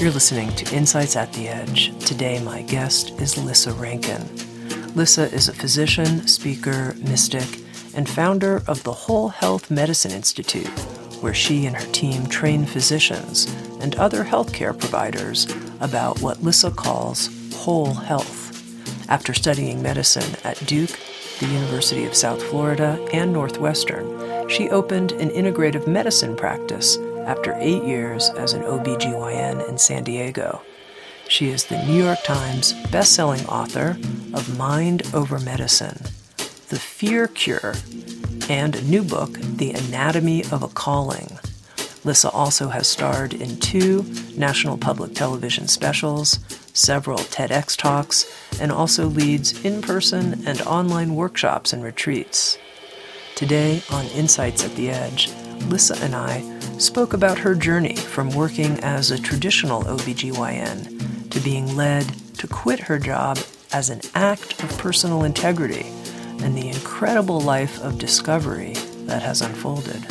You're listening to Insights at the Edge. Today, my guest is Lissa Rankin. Lissa is a physician, speaker, mystic, and founder of the Whole Health Medicine Institute, where she and her team train physicians and other healthcare providers about what Lissa calls whole health. After studying medicine at Duke, the University of South Florida, and Northwestern, she opened an integrative medicine practice after eight years as an OBGYN in San Diego. She is the New York Times bestselling author of Mind Over Medicine, The Fear Cure, and a new book, The Anatomy of a Calling. Lissa also has starred in two national public television specials, several TEDx talks, and also leads in person and online workshops and retreats. Today on Insights at the Edge, Lissa and I spoke about her journey from working as a traditional OBGYN to being led to quit her job as an act of personal integrity and the incredible life of discovery that has unfolded.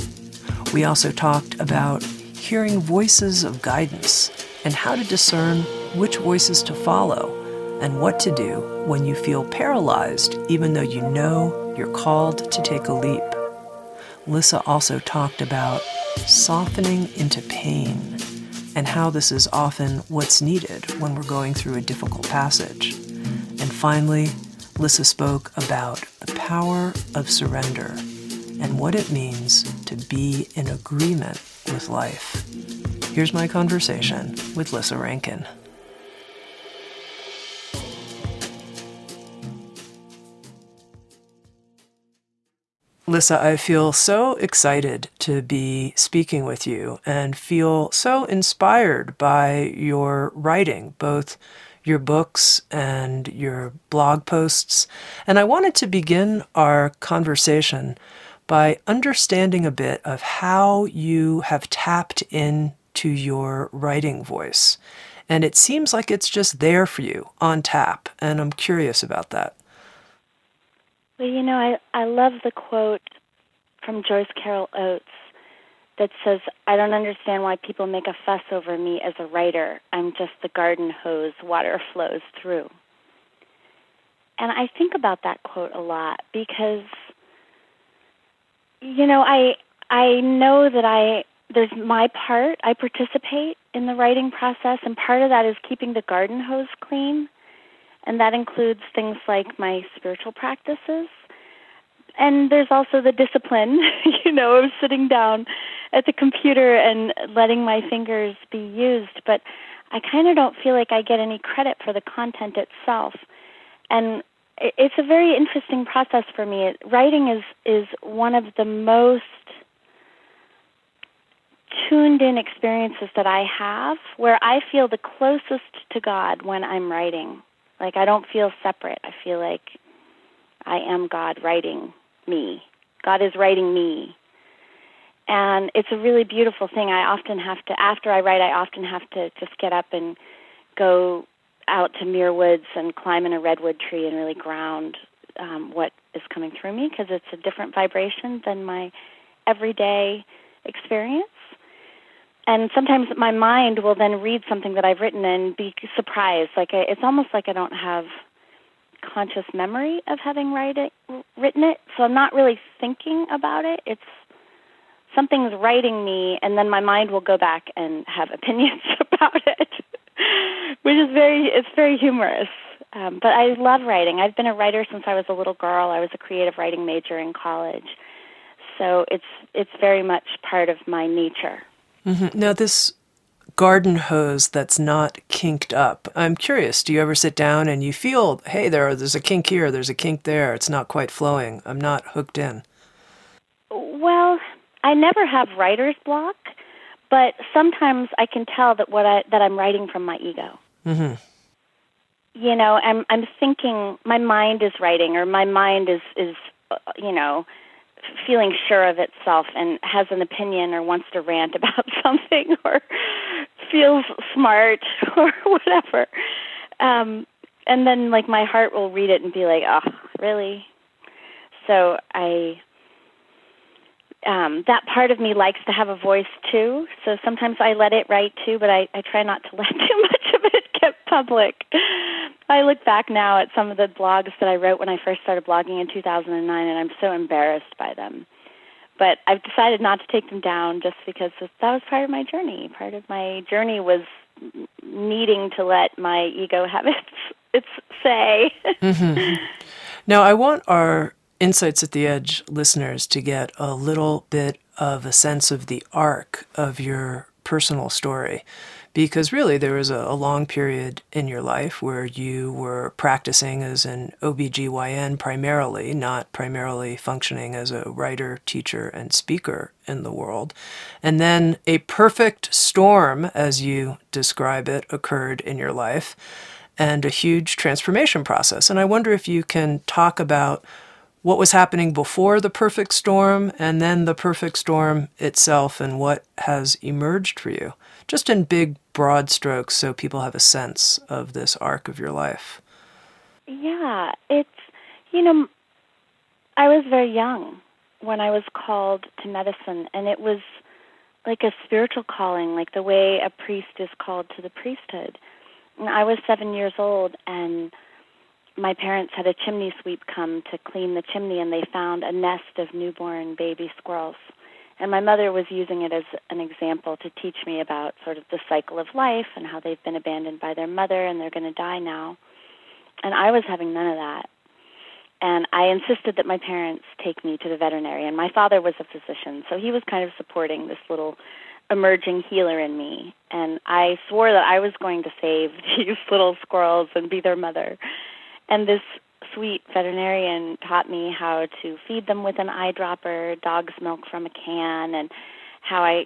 We also talked about hearing voices of guidance and how to discern which voices to follow and what to do when you feel paralyzed, even though you know you're called to take a leap. Lissa also talked about softening into pain and how this is often what's needed when we're going through a difficult passage. And finally, Lissa spoke about the power of surrender and what it means to be in agreement with life. Here's my conversation with Lissa Rankin. Lissa, I feel so excited to be speaking with you and feel so inspired by your writing, both your books and your blog posts. And I wanted to begin our conversation by understanding a bit of how you have tapped into your writing voice. And it seems like it's just there for you on tap. And I'm curious about that. Well, you know, I, I love the quote from Joyce Carol Oates that says, I don't understand why people make a fuss over me as a writer. I'm just the garden hose water flows through. And I think about that quote a lot because you know, I I know that I there's my part. I participate in the writing process and part of that is keeping the garden hose clean. And that includes things like my spiritual practices. And there's also the discipline, you know, of sitting down at the computer and letting my fingers be used, but I kind of don't feel like I get any credit for the content itself. And it's a very interesting process for me. Writing is is one of the most tuned in experiences that I have where I feel the closest to God when I'm writing. Like I don't feel separate. I feel like I am God writing me. God is writing me. And it's a really beautiful thing. I often have to after I write I often have to just get up and go out to Muir Woods and climb in a redwood tree and really ground um, what is coming through me because it's a different vibration than my everyday experience. And sometimes my mind will then read something that I've written and be surprised. Like I, it's almost like I don't have conscious memory of having write it, written it, so I'm not really thinking about it. It's something's writing me, and then my mind will go back and have opinions about it. which is very it's very humorous. Um, but I love writing. I've been a writer since I was a little girl. I was a creative writing major in college, so it's it's very much part of my nature. Mm-hmm. Now this garden hose that's not kinked up. I'm curious, do you ever sit down and you feel, hey, there, there's a kink here, there's a kink there, it's not quite flowing, I'm not hooked in? Well, I never have writer's block, but sometimes I can tell that what I that I'm writing from my ego. Mm-hmm. You know, I'm I'm thinking my mind is writing, or my mind is is uh, you know feeling sure of itself and has an opinion or wants to rant about something or feels smart or whatever. Um and then like my heart will read it and be like, "Oh, really?" So I um that part of me likes to have a voice too. So sometimes I let it write too, but I I try not to let too much public. I look back now at some of the blogs that I wrote when I first started blogging in 2009, and I'm so embarrassed by them. But I've decided not to take them down just because that was part of my journey. Part of my journey was needing to let my ego have its its say. mm-hmm. Now, I want our Insights at the Edge listeners to get a little bit of a sense of the arc of your personal story because really there was a, a, long period in your life where you were practicing as an OBGYN primarily, not primarily functioning as a writer, teacher, and speaker in the world. And then a perfect storm, as you describe it, occurred in your life and a huge transformation process. And I wonder if you can talk about what was happening before the perfect storm and then the perfect storm itself and what has emerged for you just in big, broad strokes so people have a sense of this arc of your life. Yeah, it's, you know, I was very young when I was called to medicine, and it was like a spiritual calling, like the way a priest is called to the priesthood. And I was seven years old, and my parents had a chimney sweep come to clean the chimney, and they found a nest of newborn baby squirrels. And my mother was using it as an example to teach me about sort of the cycle of life and how they've been abandoned by their mother and they're going to die now. And I was having none of that. And I insisted that my parents take me to the veterinarian. My father was a physician, so he was kind of supporting this little emerging healer in me. And I swore that I was going to save these little squirrels and be their mother. And this sweet veterinarian taught me how to feed them with an eyedropper, dog's milk from a can, and how I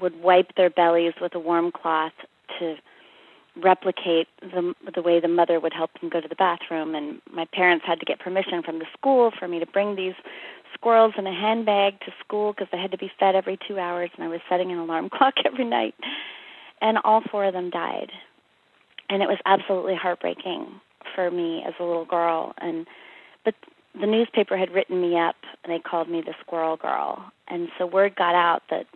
would wipe their bellies with a warm cloth to replicate the the way the mother would help them go to the bathroom. And my parents had to get permission from the school for me to bring these squirrels in a handbag to school because they had to be fed every 2 hours and I was setting an alarm clock every night. And all four of them died. And it was absolutely heartbreaking for me as a little girl and but the newspaper had written me up and they called me the squirrel girl. And so word got out that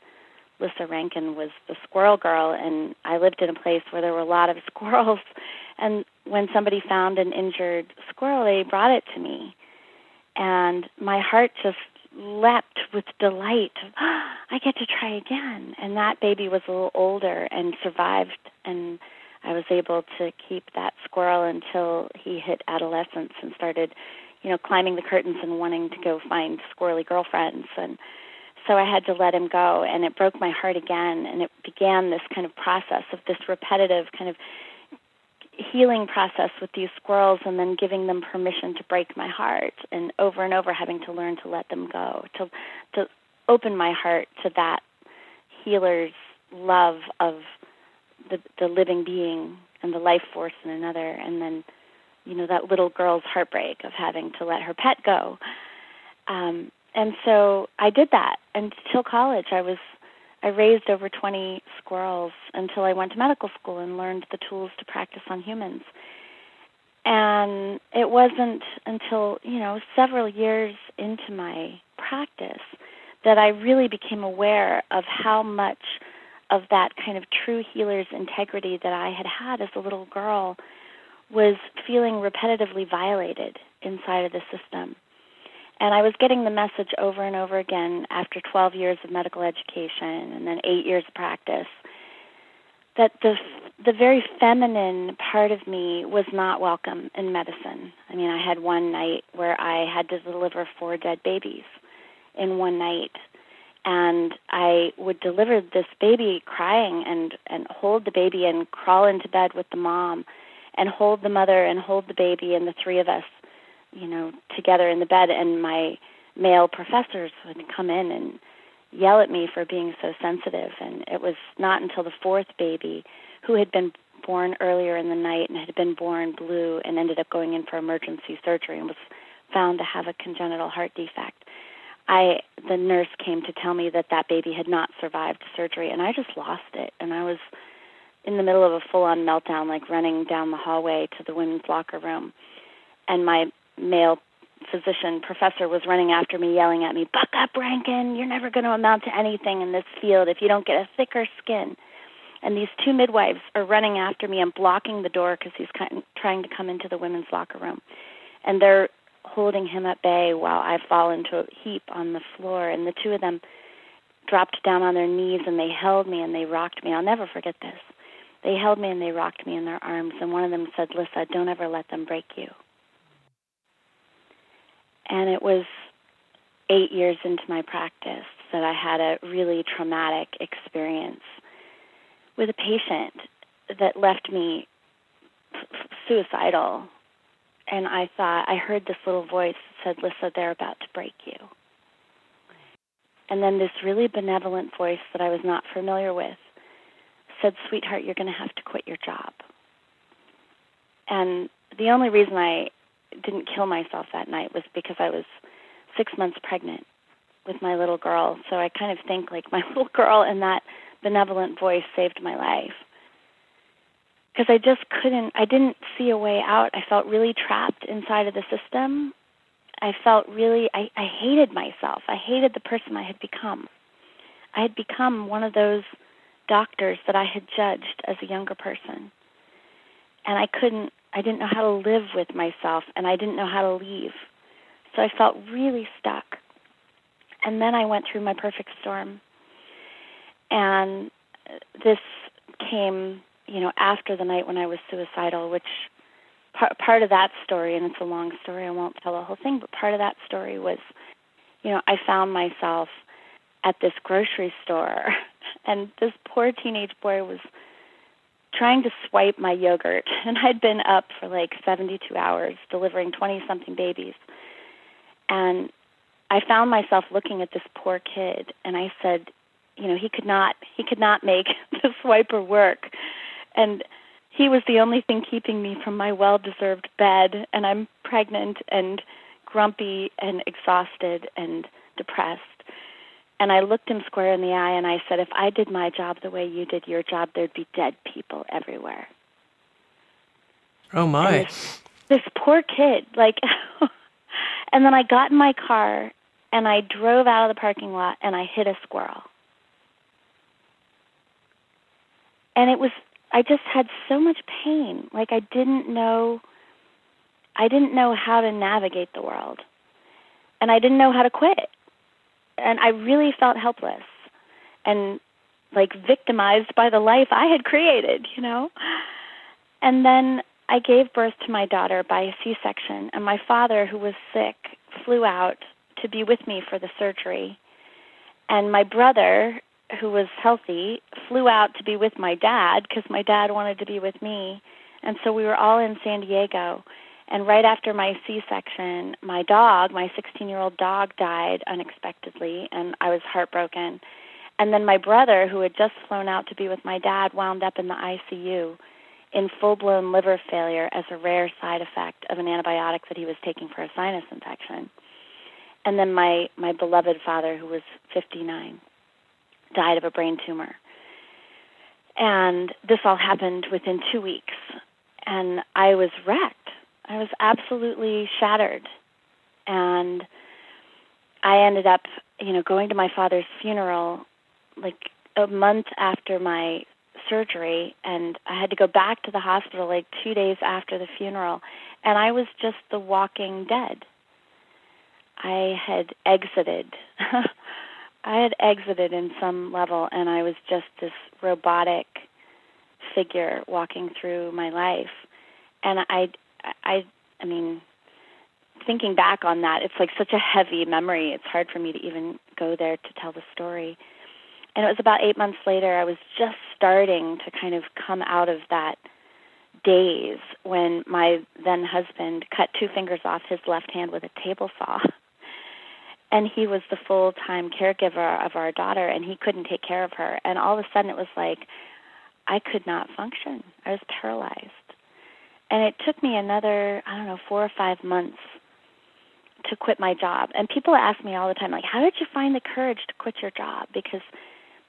Lissa Rankin was the squirrel girl and I lived in a place where there were a lot of squirrels. And when somebody found an injured squirrel they brought it to me. And my heart just leapt with delight. I get to try again. And that baby was a little older and survived. And I was able to keep that squirrel until he hit adolescence and started, you know, climbing the curtains and wanting to go find squirrely girlfriends. And so I had to let him go and it broke my heart again and it began this kind of process of this repetitive kind of healing process with these squirrels and then giving them permission to break my heart and over and over having to learn to let them go to to open my heart to that healer's love of the the living being and the life force in another and then you know that little girl's heartbreak of having to let her pet go. Um and so I did that. Until college I was I raised over 20 squirrels until I went to medical school and learned the tools to practice on humans. And it wasn't until you know several years into my practice that I really became aware of how much of that kind of true healer's integrity that I had had as a little girl was feeling repetitively violated inside of the system. And I was getting the message over and over again after 12 years of medical education and then 8 years of practice that the the very feminine part of me was not welcome in medicine. I mean, I had one night where I had to deliver four dead babies in one night and I would deliver this baby crying and and hold the baby and crawl into bed with the mom and hold the mother and hold the baby and the three of us you know together in the bed. And my male professors would come in and yell at me for being so sensitive. And it was not until the fourth baby who had been born earlier in the night and had been born blue and ended up going in for emergency surgery and was found to have a congenital heart defect I the nurse came to tell me that that baby had not survived surgery and I just lost it. And I was in the middle of a full on meltdown like running down the hallway to the women's locker room. And my male physician professor was running after me yelling at me buck up rankin. You're never going to amount to anything in this field if you don't get a thicker skin. And these two midwives are running after me and blocking the door because he's trying to come into the women's locker room. And they're holding him at bay while I fall into a heap on the floor. And the two of them dropped down on their knees and they held me and they rocked me. I'll never forget this. They held me and they rocked me in their arms. And one of them said, Lissa, don't ever let them break you. And it was eight years into my practice that I had a really traumatic experience with a patient that left me suicidal and I thought I heard this little voice that said, "Lisa, they're about to break you." And then this really benevolent voice that I was not familiar with said, "Sweetheart, you're going to have to quit your job." And the only reason I didn't kill myself that night was because I was 6 months pregnant with my little girl. So I kind of think like my little girl and that benevolent voice saved my life because I just couldn't, I didn't see a way out. I felt really trapped inside of the system. I felt really, I, I hated myself. I hated the person I had become. I had become one of those doctors that I had judged as a younger person. And I couldn't, I didn't know how to live with myself, and I didn't know how to leave. So I felt really stuck. And then I went through my perfect storm. And this came you know, after the night when I was suicidal, which part part of that story, and it's a long story, I won't tell the whole thing, but part of that story was, you know, I found myself at this grocery store, and this poor teenage boy was trying to swipe my yogurt, and I'd been up for like 72 hours delivering 20 something babies, and I found myself looking at this poor kid, and I said, you know, he could not he could not make the swiper work and he was the only thing keeping me from my well deserved bed and I'm pregnant and grumpy and exhausted and depressed. And I looked him square in the eye and I said, If I did my job the way you did your job, there'd be dead people everywhere. Oh my. This, this poor kid, like and then I got in my car and I drove out of the parking lot and I hit a squirrel. And it was I just had so much pain. Like I didn't know I didn't know how to navigate the world. And I didn't know how to quit. And I really felt helpless and like victimized by the life I had created, you know? And then I gave birth to my daughter by a C section, and my father, who was sick, flew out to be with me for the surgery. And my brother, who was healthy flew out to be with my dad because my dad wanted to be with me. And so we were all in San Diego. And right after my C-section my dog my 16-year-old dog died unexpectedly and I was heartbroken. And then my brother who had just flown out to be with my dad wound up in the ICU in full-blown liver failure as a rare side effect of an antibiotic that he was taking for a sinus infection. And then my my beloved father who was 59 died of a brain tumor. And this all happened within two weeks. And I was wrecked. I was absolutely shattered. And I ended up, you know, going to my father's funeral like a month after my surgery and I had to go back to the hospital like 2 days after the funeral and I was just the walking dead. I had exited I had exited in some level, and I was just this robotic figure walking through my life. And I, I, I mean, thinking back on that, it's like such a heavy memory. It's hard for me to even go there to tell the story. And it was about eight months later, I was just starting to kind of come out of that days when my then husband cut two fingers off his left hand with a table saw. And he was the full time caregiver of our daughter, and he couldn't take care of her. And all of a sudden, it was like I could not function. I was paralyzed. And it took me another, I don't know, four or five months to quit my job. And people ask me all the time, like, how did you find the courage to quit your job? Because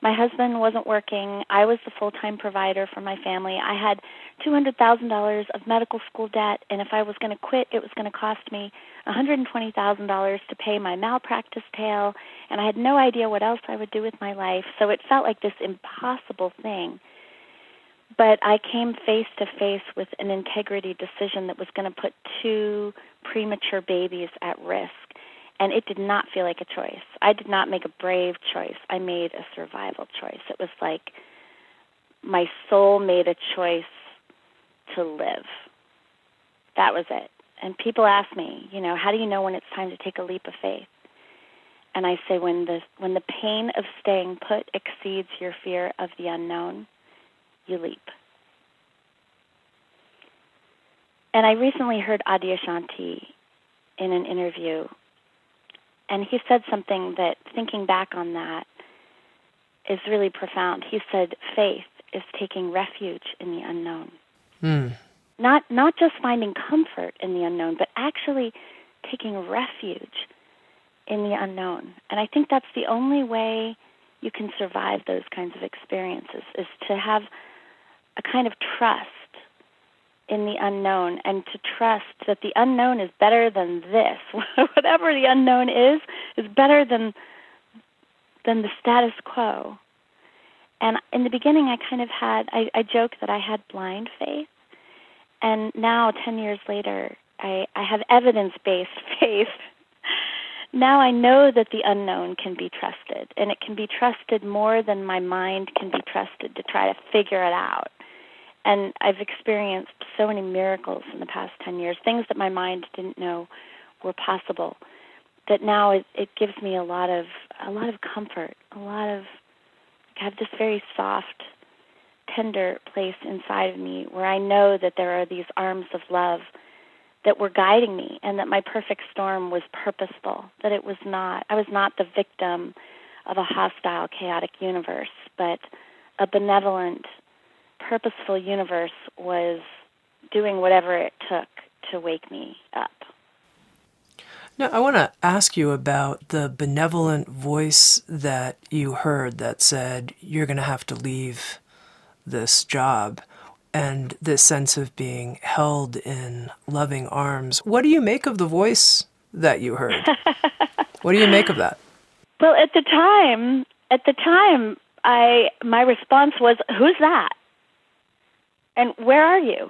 my husband wasn't working. I was the full time provider for my family. I had $200,000 of medical school debt, and if I was going to quit, it was going to cost me $120,000 to pay my malpractice tail, and I had no idea what else I would do with my life. So it felt like this impossible thing. But I came face to face with an integrity decision that was going to put two premature babies at risk and it did not feel like a choice. I did not make a brave choice. I made a survival choice. It was like my soul made a choice to live. That was it. And people ask me, you know, how do you know when it's time to take a leap of faith? And I say when the when the pain of staying put exceeds your fear of the unknown, you leap. And I recently heard Adyashanti in an interview and he said something that, thinking back on that, is really profound. He said, "Faith is taking refuge in the unknown." Mm. Not not just finding comfort in the unknown, but actually taking refuge in the unknown. And I think that's the only way you can survive those kinds of experiences is to have a kind of trust in the unknown and to trust that the unknown is better than this. Whatever the unknown is, is better than than the status quo. And in the beginning, I kind of had, I, I joke that I had blind faith. And now, 10 years later, I, I have evidence based faith. now I know that the unknown can be trusted, and it can be trusted more than my mind can be trusted to try to figure it out and I've experienced so many miracles in the past 10 years, things that my mind didn't know were possible. That now it, it gives me a lot of a lot of comfort, a lot of I have this very soft, tender place inside of me where I know that there are these arms of love that were guiding me and that my perfect storm was purposeful, that it was not I was not the victim of a hostile, chaotic universe, but a benevolent, purposeful universe was doing whatever it took to wake me up. Now, I want to ask you about the benevolent voice that you heard that said, You're going to have to leave this job, and this sense of being held in loving arms. What do you make of the voice that you heard? what do you make of that? Well, at the time, at the time, I my response was, "Who's that?" And where are you?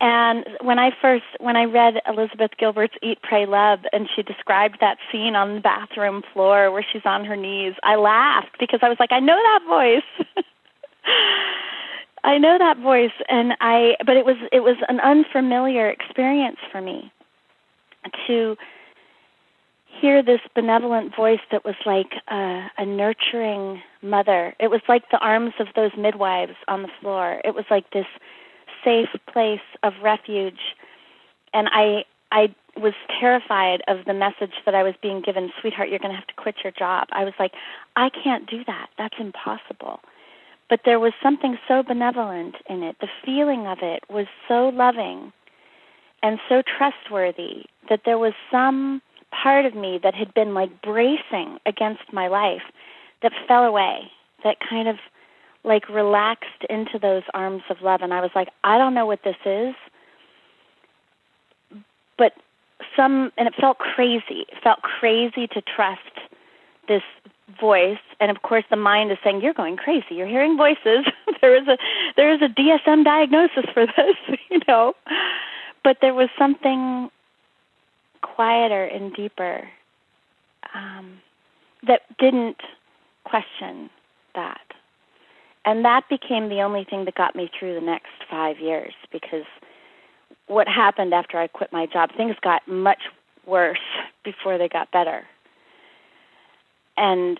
And when I first when I read Elizabeth Gilbert's Eat Pray Love and she described that scene on the bathroom floor where she's on her knees, I laughed because I was like, I know that voice. I know that voice and I but it was it was an unfamiliar experience for me to hear this benevolent voice that was like a, a nurturing mother. It was like the arms of those midwives on the floor. It was like this safe place of refuge. And I I was terrified of the message that I was being given, sweetheart, you're going to have to quit your job. I was like, I can't do that. That's impossible. But there was something so benevolent in it. The feeling of it was so loving and so trustworthy that there was some part of me that had been like bracing against my life that fell away, that kind of like relaxed into those arms of love. And I was like, I don't know what this is, but some, and it felt crazy. It felt crazy to trust this voice and of course the mind is saying you're going crazy you're hearing voices there is a there is a DSM diagnosis for this you know but there was something quieter and deeper um, that didn't question that. And that became the only thing that got me through the next five years because what happened after I quit my job, things got much worse before they got better. and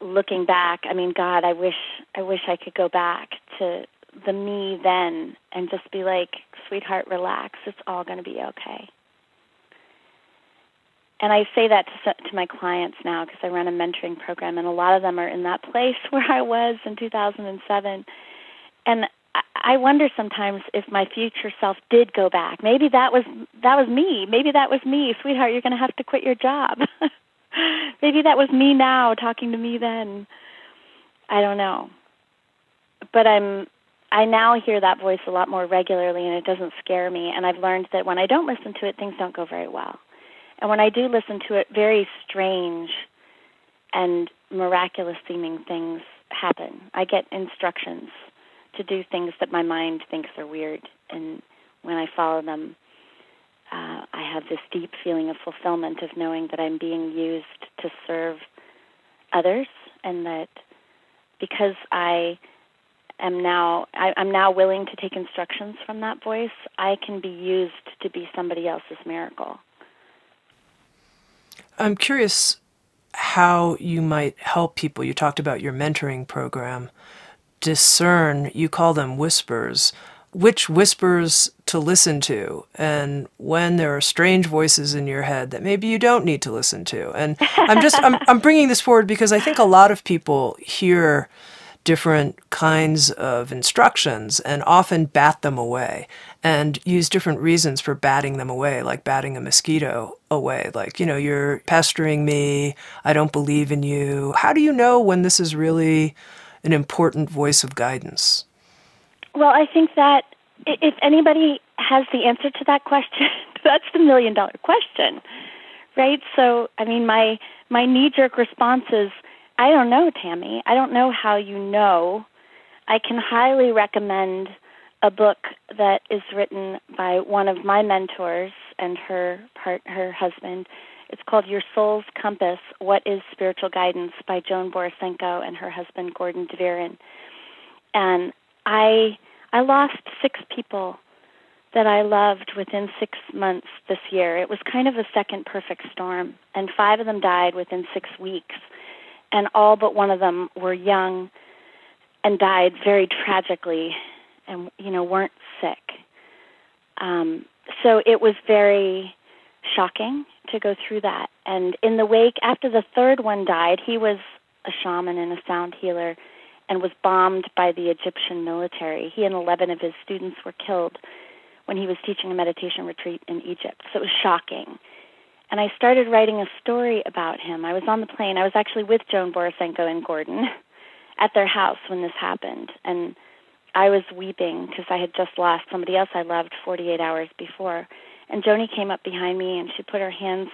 looking back, I mean, God, I wish I wish I could go back to the me then and just be like, sweetheart, relax. It's all going to be okay. And I say that to, to my clients now because I run a mentoring program, and a lot of them are in that place where I was in 2007. And I wonder sometimes if my future self did go back. Maybe that was that was me. Maybe that was me, sweetheart. You're going to have to quit your job. Maybe that was me now talking to me then. I don't know. But I'm I now hear that voice a lot more regularly and it doesn't scare me and I've learned that when I don't listen to it things don't go very well. And when I do listen to it very strange and miraculous seeming things happen. I get instructions to do things that my mind thinks are weird and when I follow them uh, I have this deep feeling of fulfillment of knowing that I'm being used to serve others, and that because I am now I, I'm now willing to take instructions from that voice, I can be used to be somebody else's miracle. I'm curious how you might help people. You talked about your mentoring program. Discern, you call them whispers which whispers to listen to and when there are strange voices in your head that maybe you don't need to listen to. And I'm just I'm I'm bringing this forward because I think a lot of people hear different kinds of instructions and often bat them away and use different reasons for batting them away, like batting a mosquito away. Like, you know, you're pestering me, I don't believe in you. How do you know when this is really an important voice of guidance? Well, I think that if anybody has the answer to that question, that's the million dollar question, right? So, I mean, my my knee jerk response is, I don't know, Tami. I don't know how you know. I can highly recommend a book that is written by one of my mentors and her part her husband. It's called Your Soul's Compass: What is Spiritual Guidance by Joan Borysenko and her husband Gordon Dveirin. And I I lost six people that I loved within six months this year. It was kind of a second perfect storm, and five of them died within six weeks, and all but one of them were young and died very tragically, and you know weren't sick. Um, so it was very shocking to go through that. And in the wake, after the third one died, he was a shaman and a sound healer and was bombed by the Egyptian military. He and 11 of his students were killed when he was teaching a meditation retreat in Egypt. So it was shocking. And I started writing a story about him. I was on the plane. I was actually with Joan Borysenko and Gordon at their house when this happened. And I was weeping because I had just lost somebody else I loved 48 hours before. And Joni came up behind me and she put her hands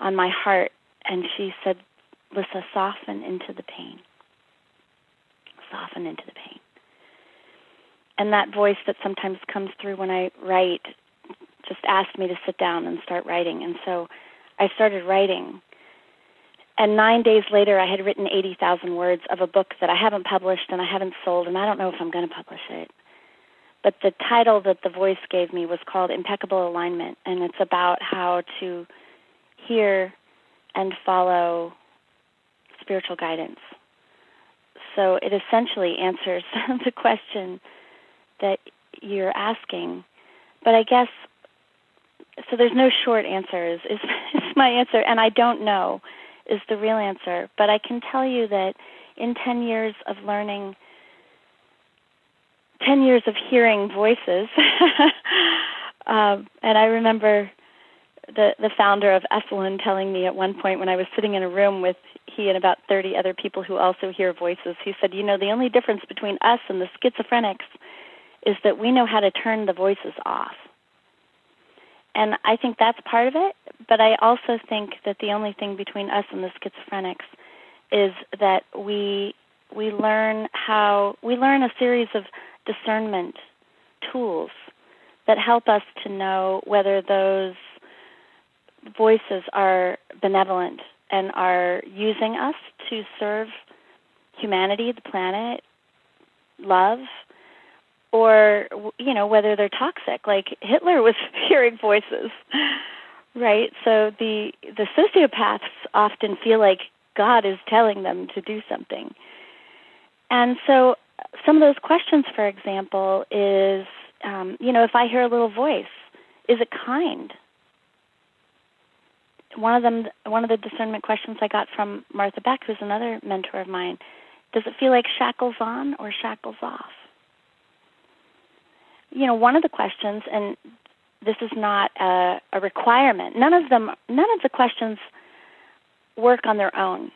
on my heart and she said, Lissa, soften into the pain soften into the pain. And that voice that sometimes comes through when I write just asked me to sit down and start writing. And so I started writing. And nine days later, I had written 80,000 words of a book that I haven't published and I haven't sold, and I don't know if I'm going to publish it. But the title that the voice gave me was called Impeccable Alignment, and it's about how to hear and follow spiritual guidance. So it essentially answers the question that you're asking. But I guess so. There's no short answer. Is, is is my answer, and I don't know is the real answer. But I can tell you that in ten years of learning, ten years of hearing voices, um, and I remember the the founder of Esalen telling me at one point when I was sitting in a room with he and about 30 other people who also hear voices. He said, "You know, the only difference between us and the schizophrenics is that we know how to turn the voices off." And I think that's part of it, but I also think that the only thing between us and the schizophrenics is that we we learn how we learn a series of discernment tools that help us to know whether those voices are benevolent and are using us to serve humanity, the planet, love, or you know whether they're toxic. Like Hitler was hearing voices, right? So the the sociopaths often feel like God is telling them to do something. And so, some of those questions, for example, is um, you know, if I hear a little voice, is it kind? One of them, one of the discernment questions I got from Martha Beck, who's another mentor of mine, does it feel like shackles on or shackles off? You know, one of the questions, and this is not a, a requirement. None of them, none of the questions work on their own.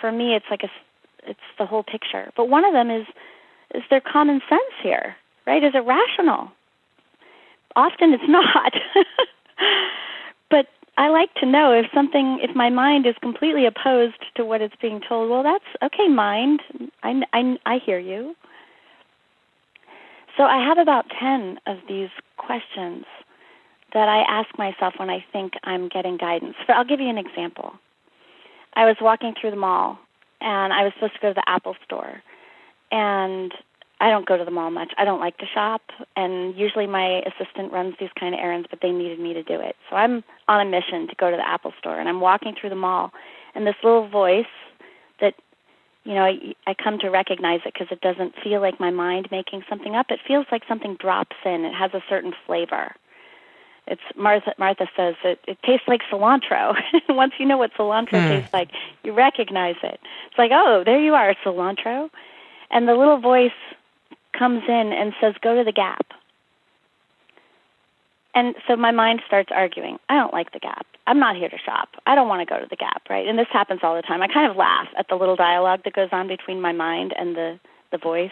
For me, it's like a, it's the whole picture. But one of them is, is there common sense here? Right? Is it rational? Often it's not. but I like to know if something, if my mind is completely opposed to what it's being told. Well, that's okay, mind. I, I, I hear you. So I have about 10 of these questions that I ask myself when I think I'm getting guidance. For, I'll give you an example. I was walking through the mall and I was supposed to go to the Apple store. And I don't go to the mall much. I don't like to shop, and usually my assistant runs these kind of errands, but they needed me to do it. So I'm on a mission to go to the Apple store, and I'm walking through the mall, and this little voice that you know, I, I come to recognize it because it doesn't feel like my mind making something up. It feels like something drops in. It has a certain flavor. It's Martha. Martha says it, it tastes like cilantro. Once you know what cilantro mm. tastes like, you recognize it. It's like, oh, there you are, cilantro. And the little voice comes in and says, "Go to the Gap." And so my mind starts arguing. I don't like the Gap. I'm not here to shop. I don't want to go to the Gap, right? And this happens all the time. I kind of laugh at the little dialogue that goes on between my mind and the the voice.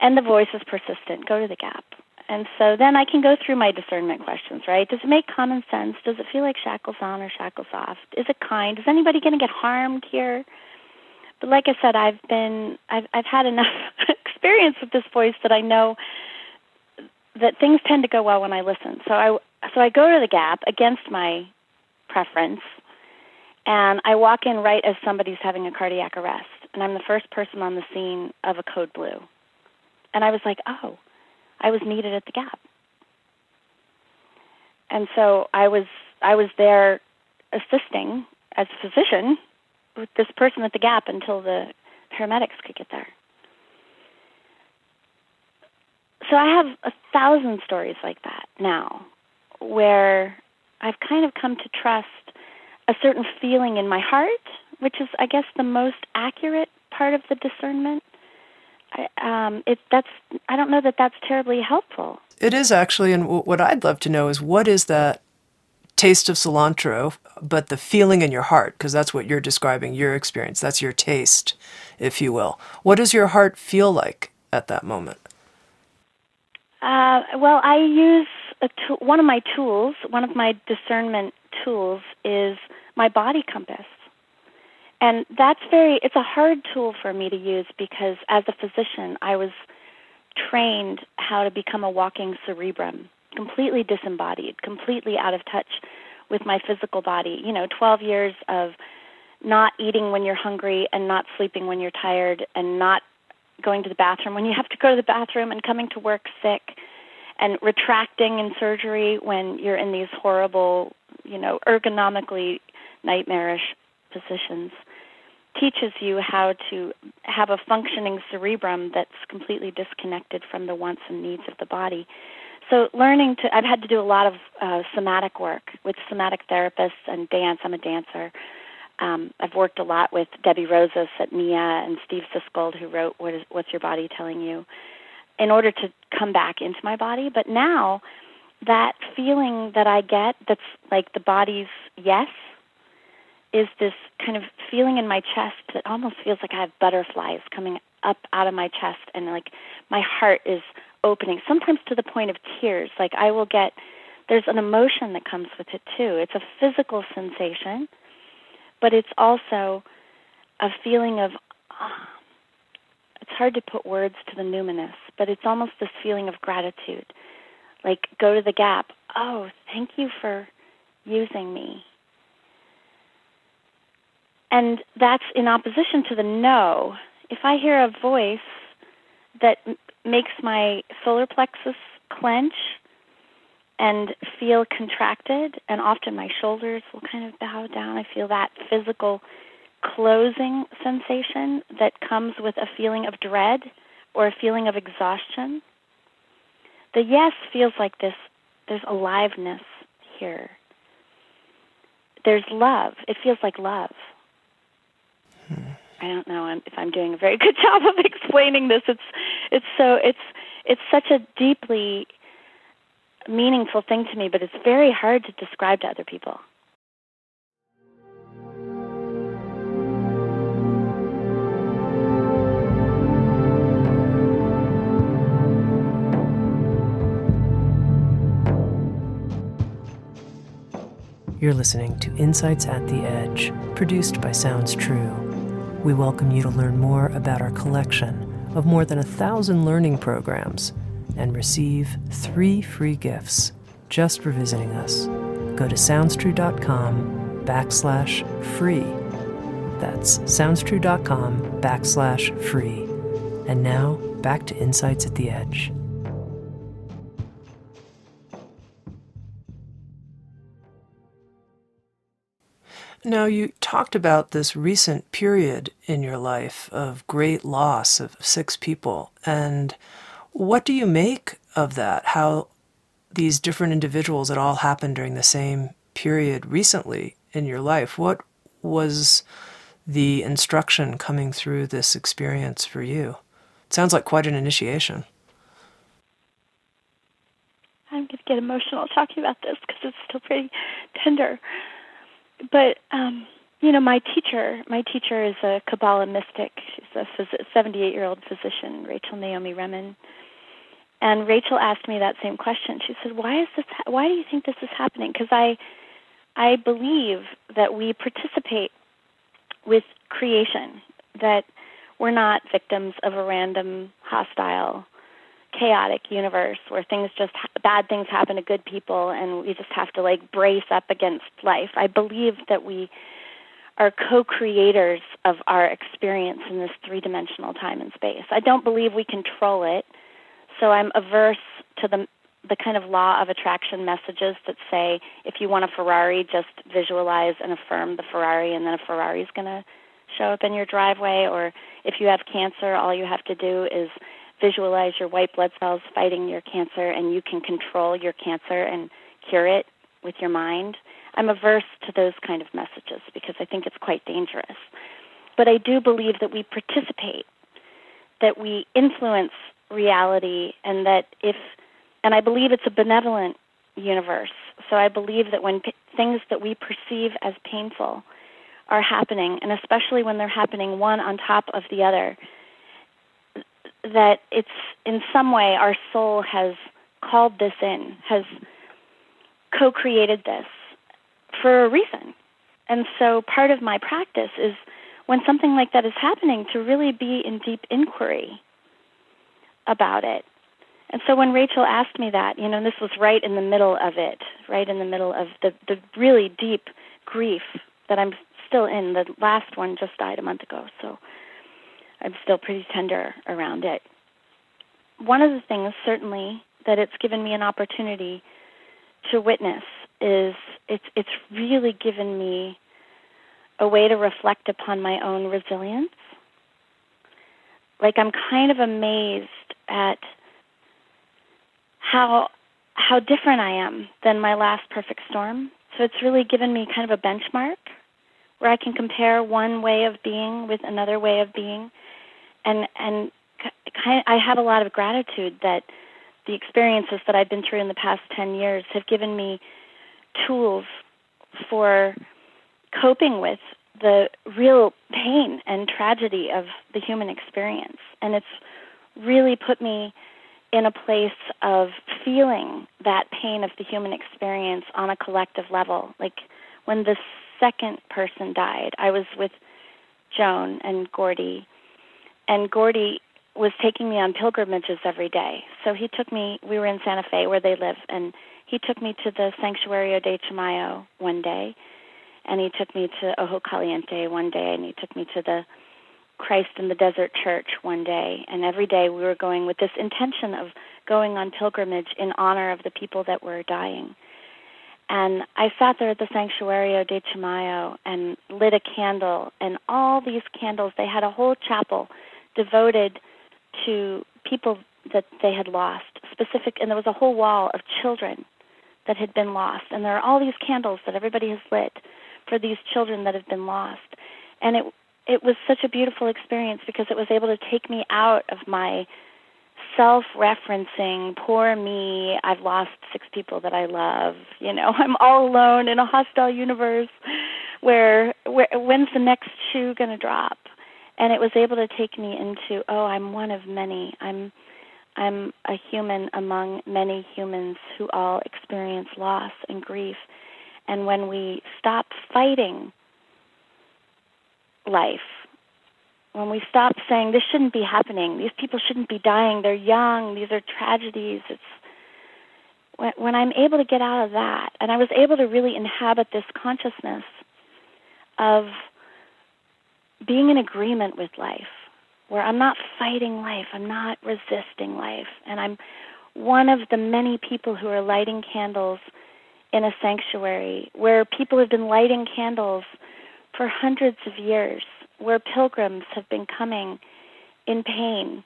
And the voice is persistent. Go to the Gap. And so then I can go through my discernment questions, right? Does it make common sense? Does it feel like shackles on or shackles off? Is it kind? Is anybody going to get harmed here? But like I said, I've been I've I've had enough experience with this voice that I know that things tend to go well when I listen. So I so I go to the Gap against my preference, and I walk in right as somebody's having a cardiac arrest, and I'm the first person on the scene of a code blue, and I was like, oh, I was needed at the Gap, and so I was I was there assisting as a physician with this person at the Gap until the paramedics could get there. So I have a thousand stories like that now where I've kind of come to trust a certain feeling in my heart, which is, I guess, the most accurate part of the discernment. I, um, it, that's I don't know that that's terribly helpful. It is actually, and w- what I'd love to know is what is that taste of cilantro, but the feeling in your heart, because that's what you're describing, your experience. That's your taste, if you will. What does your heart feel like at that moment? Uh, well, I use one of my tools, one of my discernment tools is my body compass. And that's very, it's a hard tool for me to use because as a physician, I was trained how to become a walking cerebrum, completely disembodied, completely out of touch with my physical body. You know, 12 years of not eating when you're hungry and not sleeping when you're tired and not going to the bathroom when you have to go to the bathroom and coming to work sick and retracting in surgery when you're in these horrible, you know, ergonomically nightmarish positions teaches you how to have a functioning cerebrum that's completely disconnected from the wants and needs of the body. So learning to I've had to do a lot of uh, somatic work with somatic therapists and dance. I'm a dancer um, I've worked a lot with Debbie Rosas at NIA and Steve Sisgold, who wrote "What is What's Your Body Telling You," in order to come back into my body. But now, that feeling that I get, that's like the body's yes, is this kind of feeling in my chest that almost feels like I have butterflies coming up out of my chest, and like my heart is opening. Sometimes to the point of tears. Like I will get. There's an emotion that comes with it too. It's a physical sensation but it's also a feeling of oh, it's hard to put words to the numinous, but it's almost this feeling of gratitude. Like go to the gap. Oh, thank you for using me. And that's in opposition to the no. If I hear a voice that m- makes my solar plexus clench and feel contracted, and often my shoulders will kind of bow down. I feel that physical closing sensation that comes with a feeling of dread or a feeling of exhaustion. The yes feels like this there's aliveness here. There's love. It feels like love. I don't know if I'm doing a very good job of explaining this. It's it's so it's it's such a deeply meaningful thing to me, but it's very hard to describe to other people. You're listening to Insights at the Edge, produced by Sounds True. We welcome you to learn more about our collection of more than a thousand learning programs and receive three free gifts just for visiting us. Go to soundstrue.com backslash free. That's soundstrue.com backslash free. And now back to Insights at the Edge. Now, you talked about this recent period in your life of great loss of six people. And what do you make of that? How these different individuals, it all happened during the same period recently in your life. What was the instruction coming through this experience for you? It sounds like quite an initiation. I'm going to get emotional talking about this because it's still pretty tender but um, you know, my teacher, my teacher is a Kabbalah mystic. She's a 78-year-old physician, Rachel Naomi Remen. And Rachel asked me that same question. She said, "Why is this? Ha- why do you think this is happening?" Because I, I believe that we participate with creation. That we're not victims of a random, hostile chaotic universe where things just bad things happen to good people and we just have to like brace up against life. I believe that we are co-creators of our experience in this three-dimensional time and space. I don't believe we control it. So I'm averse to the the kind of law of attraction messages that say if you want a Ferrari, just visualize and affirm the Ferrari and then a Ferrari is going to show up in your driveway or if you have cancer, all you have to do is visualize your white blood cells fighting your cancer and you can control your cancer and cure it with your mind. I'm averse to those kind of messages because I think it's quite dangerous. But I do believe that we participate, that we influence reality, and that if, and I believe it's a benevolent universe. So I believe that when p- things that we perceive as painful are happening, and especially when they're happening one on top of the other, that it's in some way our soul has called this in, has co created this for a reason. And so part of my practice is when something like that is happening to really be in deep inquiry about it. And so when Rachel asked me that, you know, this was right in the middle of it, right in the middle of the, the really deep grief that I'm still in. The last one just died a month ago, so I'm still pretty tender around it. One of the things, certainly, that it's given me an opportunity to witness is it's it's really given me a way to reflect upon my own resilience. Like I'm kind of amazed at how how different I am than my last perfect storm. So it's really given me kind of a benchmark where I can compare one way of being with another way of being and and kind of, I have a lot of gratitude that the experiences that I've been through in the past 10 years have given me tools for coping with the real pain and tragedy of the human experience and it's really put me in a place of feeling that pain of the human experience on a collective level like when the second person died I was with Joan and Gordy and Gordy was taking me on pilgrimages every day. So he took me. We were in Santa Fe where they live, and he took me to the Sanctuario de Chimayo one day, and he took me to Ojo Caliente one day, and he took me to the Christ in the Desert Church one day, and every day we were going with this intention of going on pilgrimage in honor of the people that were dying. And I sat there at the Sanctuario de Chimayo and lit a candle, and all these candles, they had a whole chapel devoted to people that they had lost, specific, and there was a whole wall of children that had been lost. And there are all these candles that everybody has lit for these children that have been lost. And it it was such a beautiful experience because it was able to take me out of my self-referencing poor me i've lost six people that i love. You know i'm all alone in a hostile universe where where when's the next shoe going to drop? And it was able to take me into oh i'm one of many. I'm i'm a human among many humans who all experience loss and grief and when we stop fighting life when we stop saying this shouldn't be happening, these people shouldn't be dying, they're young, these are tragedies. It's when, when I'm able to get out of that, and I was able to really inhabit this consciousness of being in agreement with life, where I'm not fighting life, I'm not resisting life, and I'm one of the many people who are lighting candles in a sanctuary where people have been lighting candles for hundreds of years where pilgrims have been coming in pain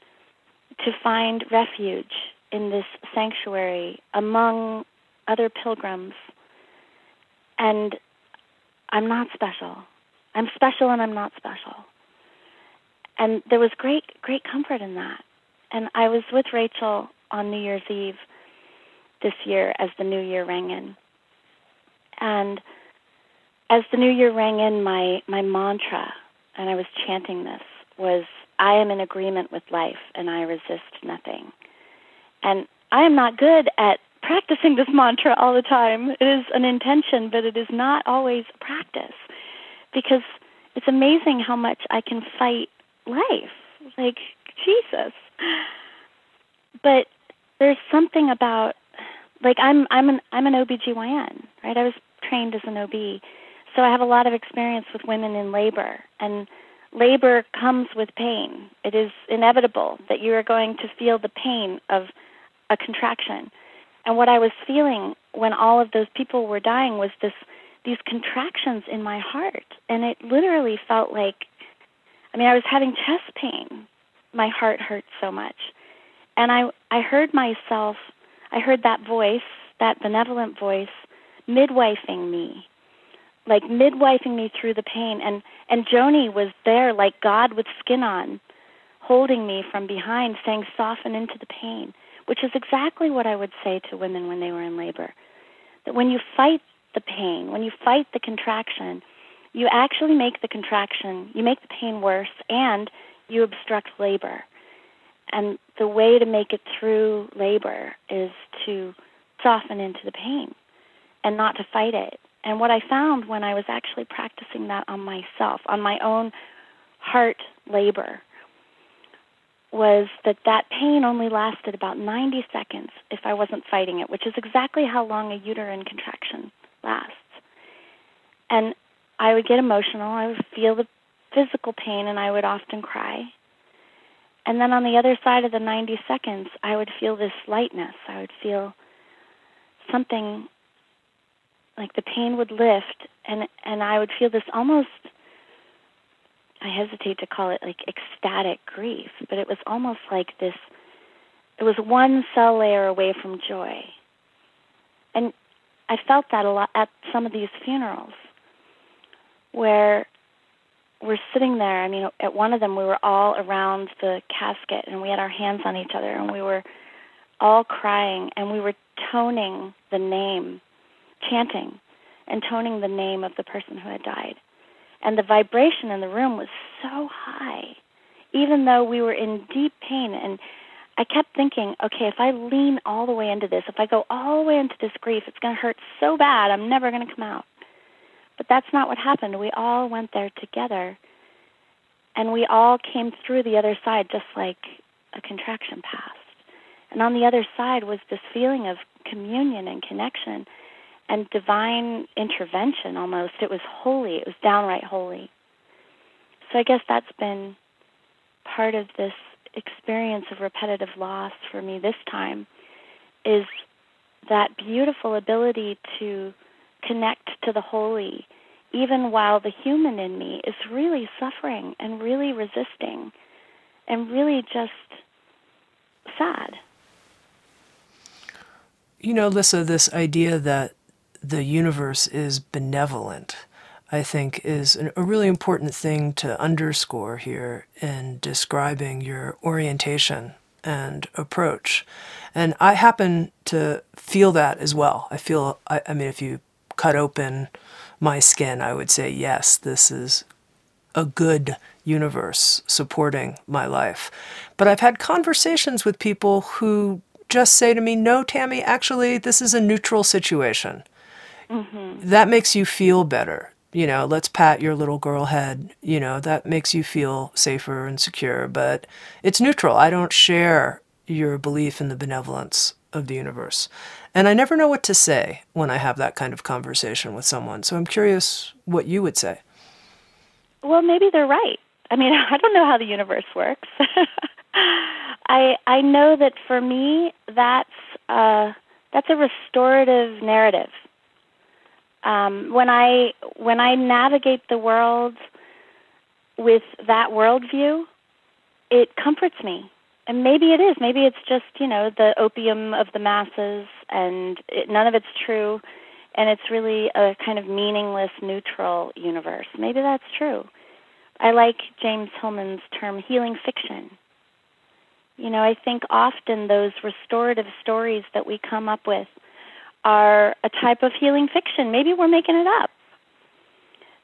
to find refuge in this sanctuary among other pilgrims. And I'm not special. I'm special and I'm not special. And there was great, great comfort in that. And I was with Rachel on New Year's Eve this year as the new year rang in. And as the new year rang in, my, my mantra and I was chanting this was I am in agreement with life and I resist nothing. And I am not good at practicing this mantra all the time. It is an intention, but it is not always a practice because it's amazing how much I can fight life. Like, Jesus. But there's something about like I'm I'm an I'm an OBGYN, right? I was trained as an OB so I have a lot of experience with women in labor, and labor comes with pain. It is inevitable that you are going to feel the pain of a contraction. And what I was feeling when all of those people were dying was this these contractions in my heart, and it literally felt like I mean, I was having chest pain. My heart hurt so much. And I I heard myself, I heard that voice, that benevolent voice midwifing me like midwifing me through the pain. And and Joni was there like God with skin on holding me from behind saying soften into the pain which is exactly what I would say to women when they were in labor. That when you fight the pain when you fight the contraction you actually make the contraction you make the pain worse and you obstruct labor. And the way to make it through labor is to soften into the pain and not to fight it and what I found when I was actually practicing that on myself, on my own heart labor, was that that pain only lasted about 90 seconds if I wasn't fighting it, which is exactly how long a uterine contraction lasts. And I would get emotional, I would feel the physical pain, and I would often cry. And then on the other side of the 90 seconds, I would feel this lightness. I would feel something like the pain would lift and and I would feel this almost I hesitate to call it like ecstatic grief, but it was almost like this it was one cell layer away from joy. And I felt that a lot at some of these funerals where we're sitting there. I mean, at one of them, we were all around the casket and we had our hands on each other and we were all crying and we were toning the name chanting and toning the name of the person who had died. And the vibration in the room was so high, even though we were in deep pain. And I kept thinking, okay, if I lean all the way into this, if I go all the way into this grief, it's going to hurt so bad, I'm never going to come out. But that's not what happened. We all went there together, and we all came through the other side just like a contraction passed. And on the other side was this feeling of communion and connection and divine intervention almost. It was holy. It was downright holy. So I guess that's been part of this experience of repetitive loss for me this time is that beautiful ability to connect to the holy, even while the human in me is really suffering and really resisting and really just sad. You know, Lissa, this idea that the universe is benevolent, I think, is a really important thing to underscore here in describing your orientation and approach. And I happen to feel that as well. I feel, I, I mean, if you cut open my skin, I would say, yes, this is a good universe supporting my life. But I've had conversations with people who just say to me, no, Tami, actually, this is a neutral situation. Mm-hmm. That makes you feel better. You know, let's pat your little girl head. You know, that makes you feel safer and secure. But it's neutral. I don't share your belief in the benevolence of the universe. And I never know what to say when I have that kind of conversation with someone. So I'm curious what you would say. Well, maybe they're right. I mean, I don't know how the universe works. I I know that for me that's uh that's a restorative narrative. Um, when I when I navigate the world with that worldview, it comforts me. And maybe it is. Maybe it's just you know the opium of the masses, and it, none of it's true, and it's really a kind of meaningless, neutral universe. Maybe that's true. I like James Hillman's term healing fiction. You know, I think often those restorative stories that we come up with are a type of healing fiction. Maybe we're making it up.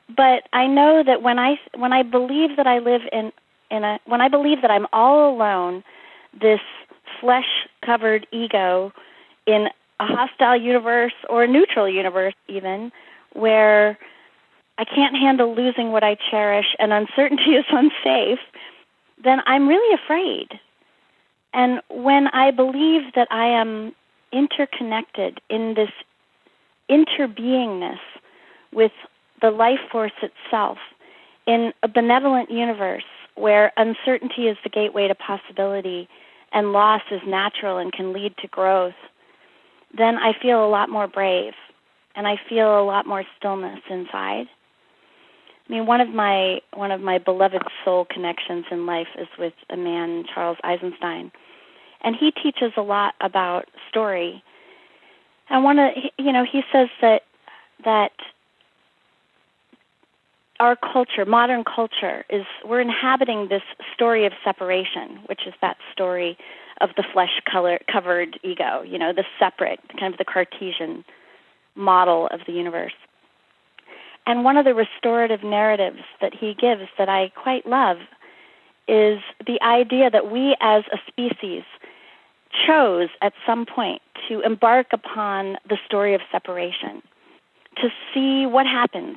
But I know that when I when I believe that I live in in a when I believe that I'm all alone, this flesh covered ego in a hostile universe or a neutral universe even where I can't handle losing what I cherish and uncertainty is unsafe, then I'm really afraid. And when I believe that I am interconnected in this interbeingness with the life force itself in a benevolent universe where uncertainty is the gateway to possibility and loss is natural and can lead to growth, then I feel a lot more brave and I feel a lot more stillness inside. I mean, one of my one of my beloved soul connections in life is with a man, Charles Eisenstein, and he teaches a lot about story. And one of you know, he says that that our culture, modern culture, is we're inhabiting this story of separation, which is that story of the flesh color covered ego, you know, the separate, kind of the Cartesian model of the universe. And one of the restorative narratives that he gives that I quite love is the idea that we as a species chose at some point to embark upon the story of separation, to see what happens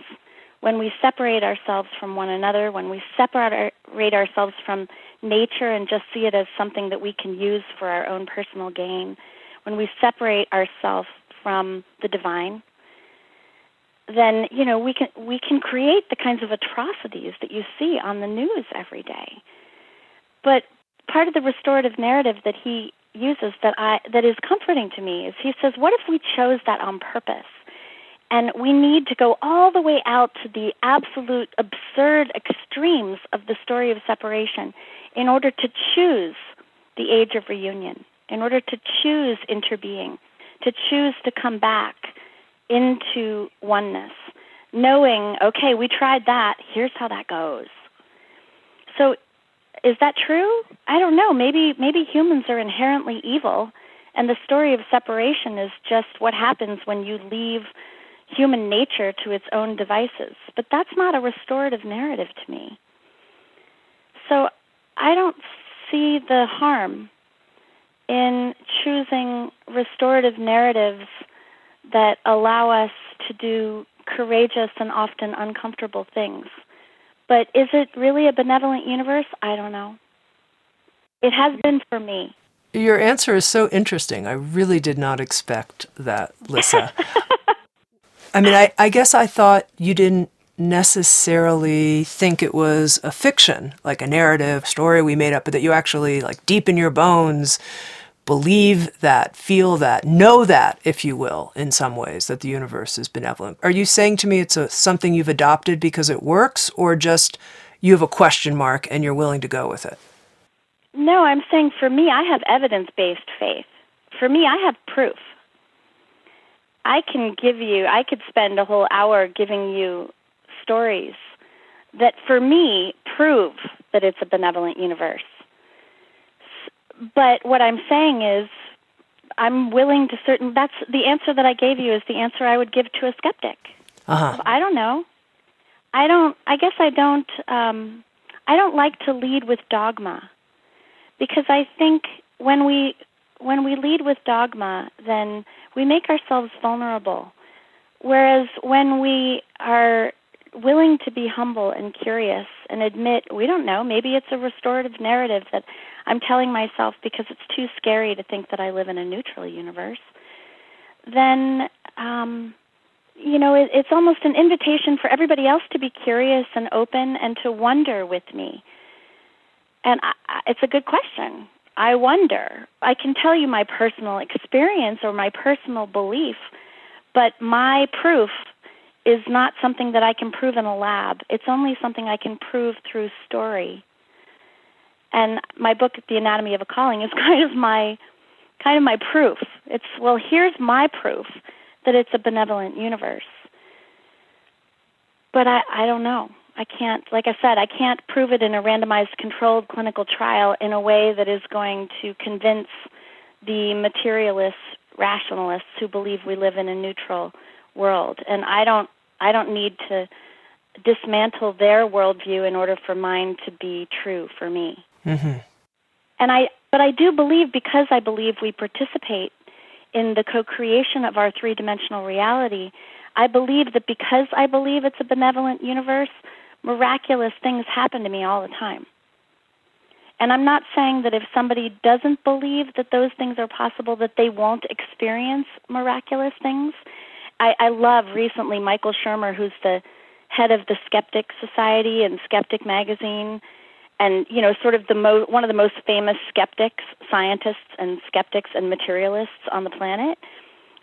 when we separate ourselves from one another, when we separate ourselves from nature and just see it as something that we can use for our own personal gain, when we separate ourselves from the divine, then you know we can we can create the kinds of atrocities that you see on the news every day. But part of the restorative narrative that he uses that I that is comforting to me is he says, what if we chose that on purpose? And we need to go all the way out to the absolute absurd extremes of the story of separation in order to choose the age of reunion, in order to choose interbeing, to choose to come back into oneness, knowing, okay, we tried that, here's how that goes. So is that true? I don't know. Maybe maybe humans are inherently evil and the story of separation is just what happens when you leave human nature to its own devices. But that's not a restorative narrative to me. So I don't see the harm in choosing restorative narratives that allow us to do courageous and often uncomfortable things. But is it really a benevolent universe? I don't know. It has been for me. Your answer is so interesting. I really did not expect that, Lissa. I mean, I, I guess I thought you didn't necessarily think it was a fiction, like a narrative story we made up, but that you actually, like deep in your bones, believe that, feel that, know that, if you will, in some ways, that the universe is benevolent. Are you saying to me it's a, something you've adopted because it works, or just you have a question mark and you're willing to go with it? No, I'm saying for me, I have evidence based faith. For me, I have proof. I can give you, I could spend a whole hour giving you stories that for me prove that it's a benevolent universe. But what I'm saying is, I'm willing to certain. That's the answer that I gave you is the answer I would give to a skeptic. Uh-huh. I don't know. I don't. I guess I don't. Um, I don't like to lead with dogma because I think when we when we lead with dogma, then we make ourselves vulnerable. Whereas when we are willing to be humble and curious and admit we don't know, maybe it's a restorative narrative that I'm telling myself because it's too scary to think that I live in a neutral universe, then um, you know it, it's almost an invitation for everybody else to be curious and open and to wonder with me. And I, it's a good question. I wonder. I can tell you my personal experience or my personal belief, but my proof is not something that I can prove in a lab. It's only something I can prove through story. And my book, The Anatomy of a Calling, is kind of my kind of my proof. It's well, here's my proof that it's a benevolent universe. But I, I don't know. I can't, like I said, I can't prove it in a randomized controlled clinical trial in a way that is going to convince the materialists, rationalists who believe we live in a neutral world. And I don't, I don't need to dismantle their worldview in order for mine to be true for me. Mm-hmm. And I, but I do believe because I believe we participate in the co-creation of our three-dimensional reality. I believe that because I believe it's a benevolent universe, miraculous things happen to me all the time. And I'm not saying that if somebody doesn't believe that those things are possible, that they won't experience miraculous things. I, I love recently Michael Shermer, who's the head of the Skeptic Society and Skeptic Magazine, and you know, sort of the mo- one of the most famous skeptics, scientists, and skeptics and materialists on the planet,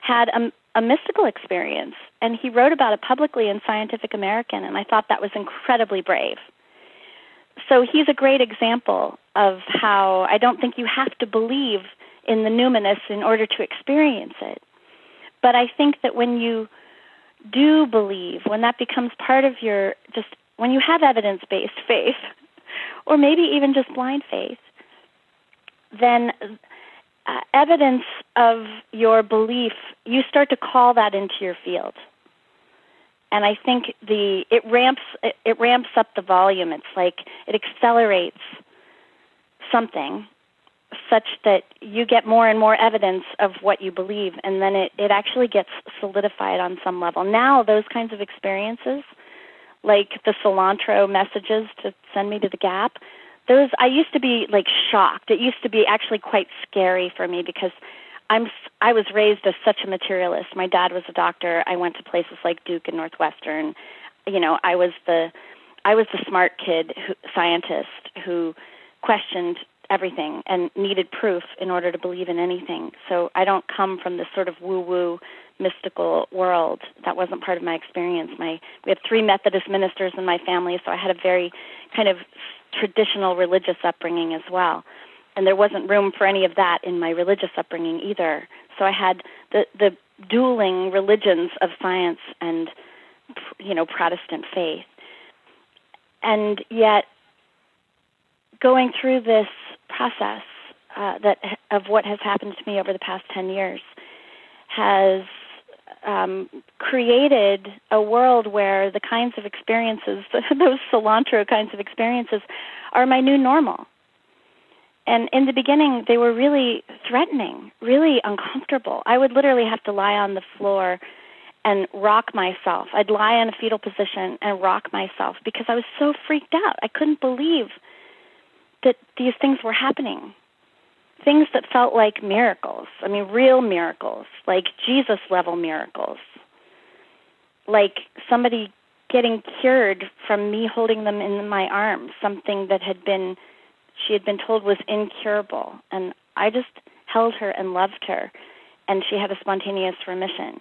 had a, a mystical experience, and he wrote about it publicly in Scientific American, and I thought that was incredibly brave. So he's a great example of how I don't think you have to believe in the numinous in order to experience it. But I think that when you do believe, when that becomes part of your just when you have evidence based faith, or maybe even just blind faith, then uh, evidence of your belief, you start to call that into your field. And I think the it ramps it, it ramps up the volume. It's like it accelerates something such that you get more and more evidence of what you believe and then it, it actually gets solidified on some level. Now those kinds of experiences, like the cilantro messages to send me to the gap, those I used to be like shocked. It used to be actually quite scary for me because I'm I was raised as such a materialist. My dad was a doctor. I went to places like Duke and Northwestern. You know, I was the I was the smart kid who, scientist who questioned everything and needed proof in order to believe in anything. So I don't come from this sort of woo-woo mystical world. That wasn't part of my experience. My we have three Methodist ministers in my family, so I had a very kind of traditional religious upbringing as well. And there wasn't room for any of that in my religious upbringing either. So I had the the dueling religions of science and you know Protestant faith. And yet going through this process uh, that of what has happened to me over the past 10 years has um, created a world where the kinds of experiences, those cilantro kinds of experiences, are my new normal. And in the beginning, they were really threatening, really uncomfortable. I would literally have to lie on the floor and rock myself. I'd lie in a fetal position and rock myself because I was so freaked out. I couldn't believe that these things were happening things that felt like miracles. I mean, real miracles, like Jesus level miracles. Like somebody getting cured from me holding them in my arms, something that had been she had been told was incurable. And I just held her and loved her, and she had a spontaneous remission.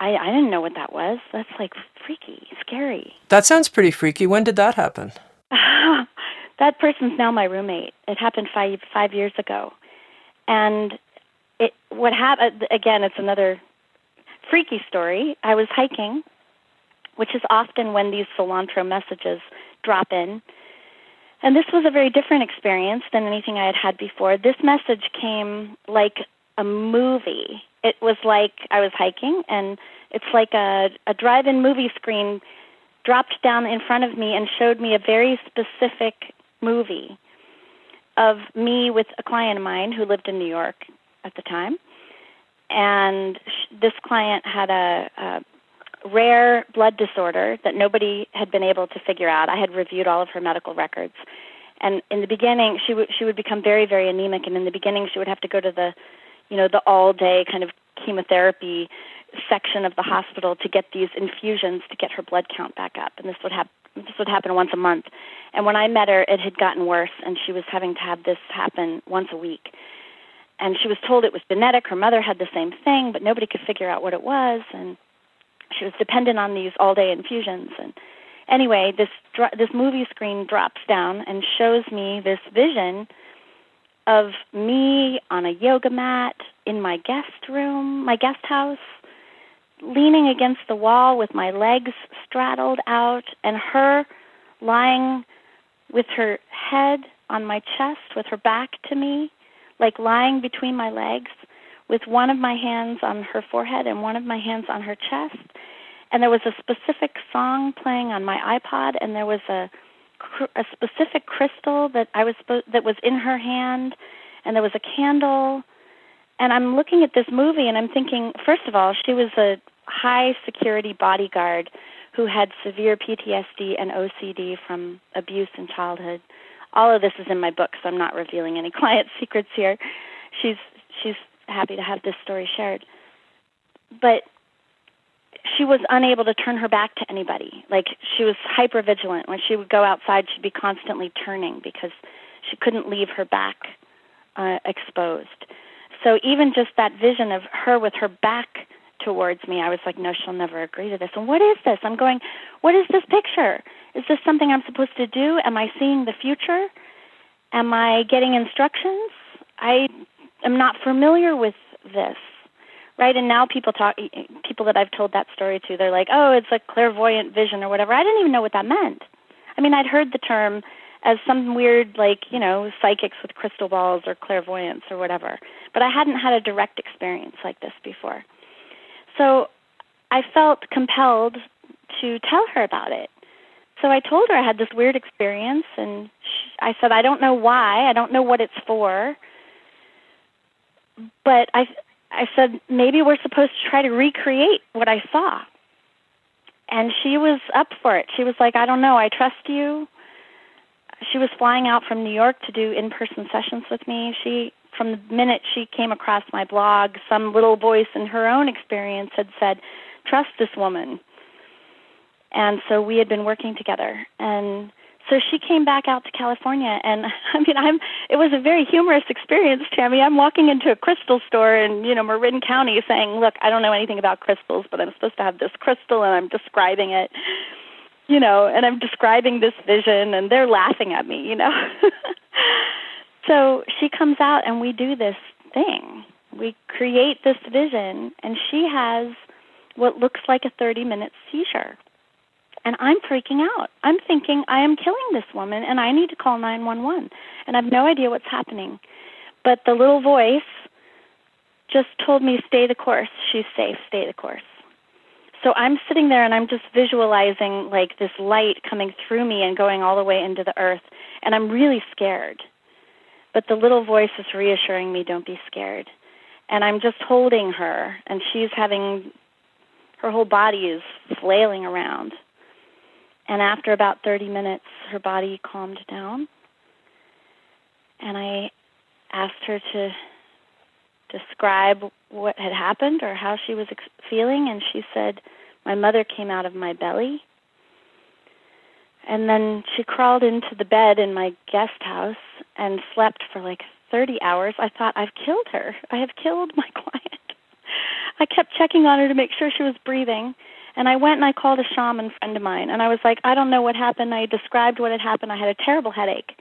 I, I didn't know what that was. That's like freaky, scary. That sounds pretty freaky. When did that happen? that person's now my roommate. It happened five five years ago, and it what happened uh, again. It's another freaky story. I was hiking, which is often when these cilantro messages drop in. And this was a very different experience than anything I had had before. This message came like a movie. It was like I was hiking, and it's like a, a drive in movie screen dropped down in front of me and showed me a very specific movie of me with a client of mine who lived in New York at the time. And sh- this client had a, a rare blood disorder that nobody had been able to figure out. I had reviewed all of her medical records. And in the beginning, she would she would become very very anemic and in the beginning she would have to go to the you know, the all day kind of chemotherapy section of the hospital to get these infusions to get her blood count back up. And this would happen this would happen once a month. And when I met her, it had gotten worse, and she was having to have this happen once a week. And she was told it was genetic. Her mother had the same thing, but nobody could figure out what it was. And she was dependent on these all-day infusions. And anyway, this this movie screen drops down and shows me this vision of me on a yoga mat in my guest room, my guest house, leaning against the wall with my legs straddled out, and her lying with her head on my chest, with her back to me, like lying between my legs, with one of my hands on her forehead and one of my hands on her chest. And there was a specific song playing on my iPod, and there was a a specific crystal that I was that was in her hand, and there was a candle. And I'm looking at this movie, and I'm thinking, first of all, she was a high security bodyguard who had severe PTSD and OCD from abuse in childhood. All of this is in my book, so I'm not revealing any client secrets here. She's she's happy to have this story shared. But she was unable to turn her back to anybody. Like she was hyper vigilant. When she would go outside, she'd be constantly turning because she couldn't leave her back uh, exposed. So even just that vision of her with her back towards me, I was like, no, she'll never agree to this. And what is this? I'm going, what is this picture? Is this something I'm supposed to do? Am I seeing the future? Am I getting instructions? I am not familiar with this right? And now people talk, people that I've told that story to, they're like, oh, it's a clairvoyant vision or whatever. I didn't even know what that meant. I mean, I'd heard the term as some weird, like, you know, psychics with crystal balls or clairvoyance or whatever, but I hadn't had a direct experience like this before. So I felt compelled to tell her about it. So I told her I had this weird experience, and she, I said, I don't know why, I don't know what it's for, but I I said, maybe we're supposed to try to recreate what I saw. And she was up for it. She was like, I don't know, I trust you. She was flying out from New York to do in person sessions with me. She from the minute she came across my blog, some little voice in her own experience had said, Trust this woman. And so we had been working together. And so she came back out to California, and I mean, I'm. It was a very humorous experience, Tami. I'm walking into a crystal store in you know Marin County, saying, "Look, I don't know anything about crystals, but I'm supposed to have this crystal, and I'm describing it." You know, and I'm describing this vision, and they're laughing at me. You know. so she comes out, and we do this thing. We create this vision, and she has what looks like a 30 minute seizure and I'm freaking out. I'm thinking I am killing this woman and I need to call 911 and I have no idea what's happening. But the little voice just told me stay the course. She's safe. Stay the course. So I'm sitting there and I'm just visualizing like this light coming through me and going all the way into the earth and I'm really scared. But the little voice is reassuring me don't be scared. And I'm just holding her and she's having her whole body is flailing around and after about 30 minutes, her body calmed down. And I asked her to describe what had happened or how she was ex- feeling. And she said, My mother came out of my belly And then she crawled into the bed in my guest house and slept for like 30 hours. I thought, I've killed her. I have killed my client. I kept checking on her to make sure she was breathing. And I went and I called a shaman friend of mine, and I was like, I don't know what happened. I described what had happened. I had a terrible headache.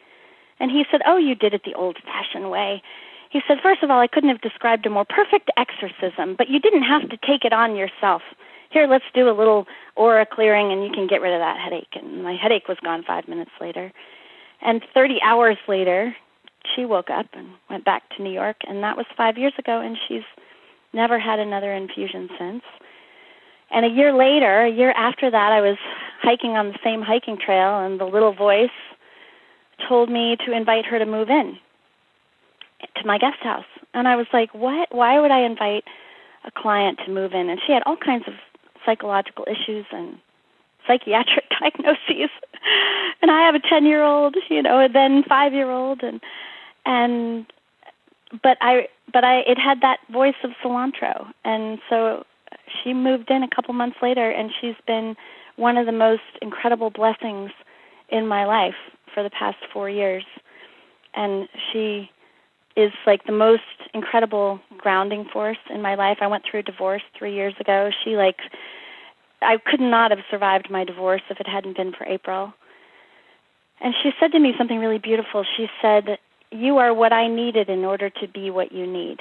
And he said, Oh, you did it the old fashioned way. He said, First of all, I couldn't have described a more perfect exorcism, but you didn't have to take it on yourself. Here, let's do a little aura clearing and you can get rid of that headache. And my headache was gone five minutes later. And 30 hours later, she woke up and went back to New York, and that was five years ago, and she's never had another infusion since. And a year later, a year after that, I was hiking on the same hiking trail, and the little voice told me to invite her to move in to my guest house. And I was like, what? Why would I invite a client to move in? And she had all kinds of psychological issues and psychiatric diagnoses. and I have a 10 year old, you know, and then 5 year old. And, and, but I, but I, it had that voice of cilantro. And so she moved in a couple months later and she's been one of the most incredible blessings in my life for the past four years. And she is like the most incredible grounding force in my life. I went through a divorce three years ago. She like I could not have survived my divorce if it hadn't been for April. And she said to me something really beautiful. She said, You are what I needed in order to be what you need.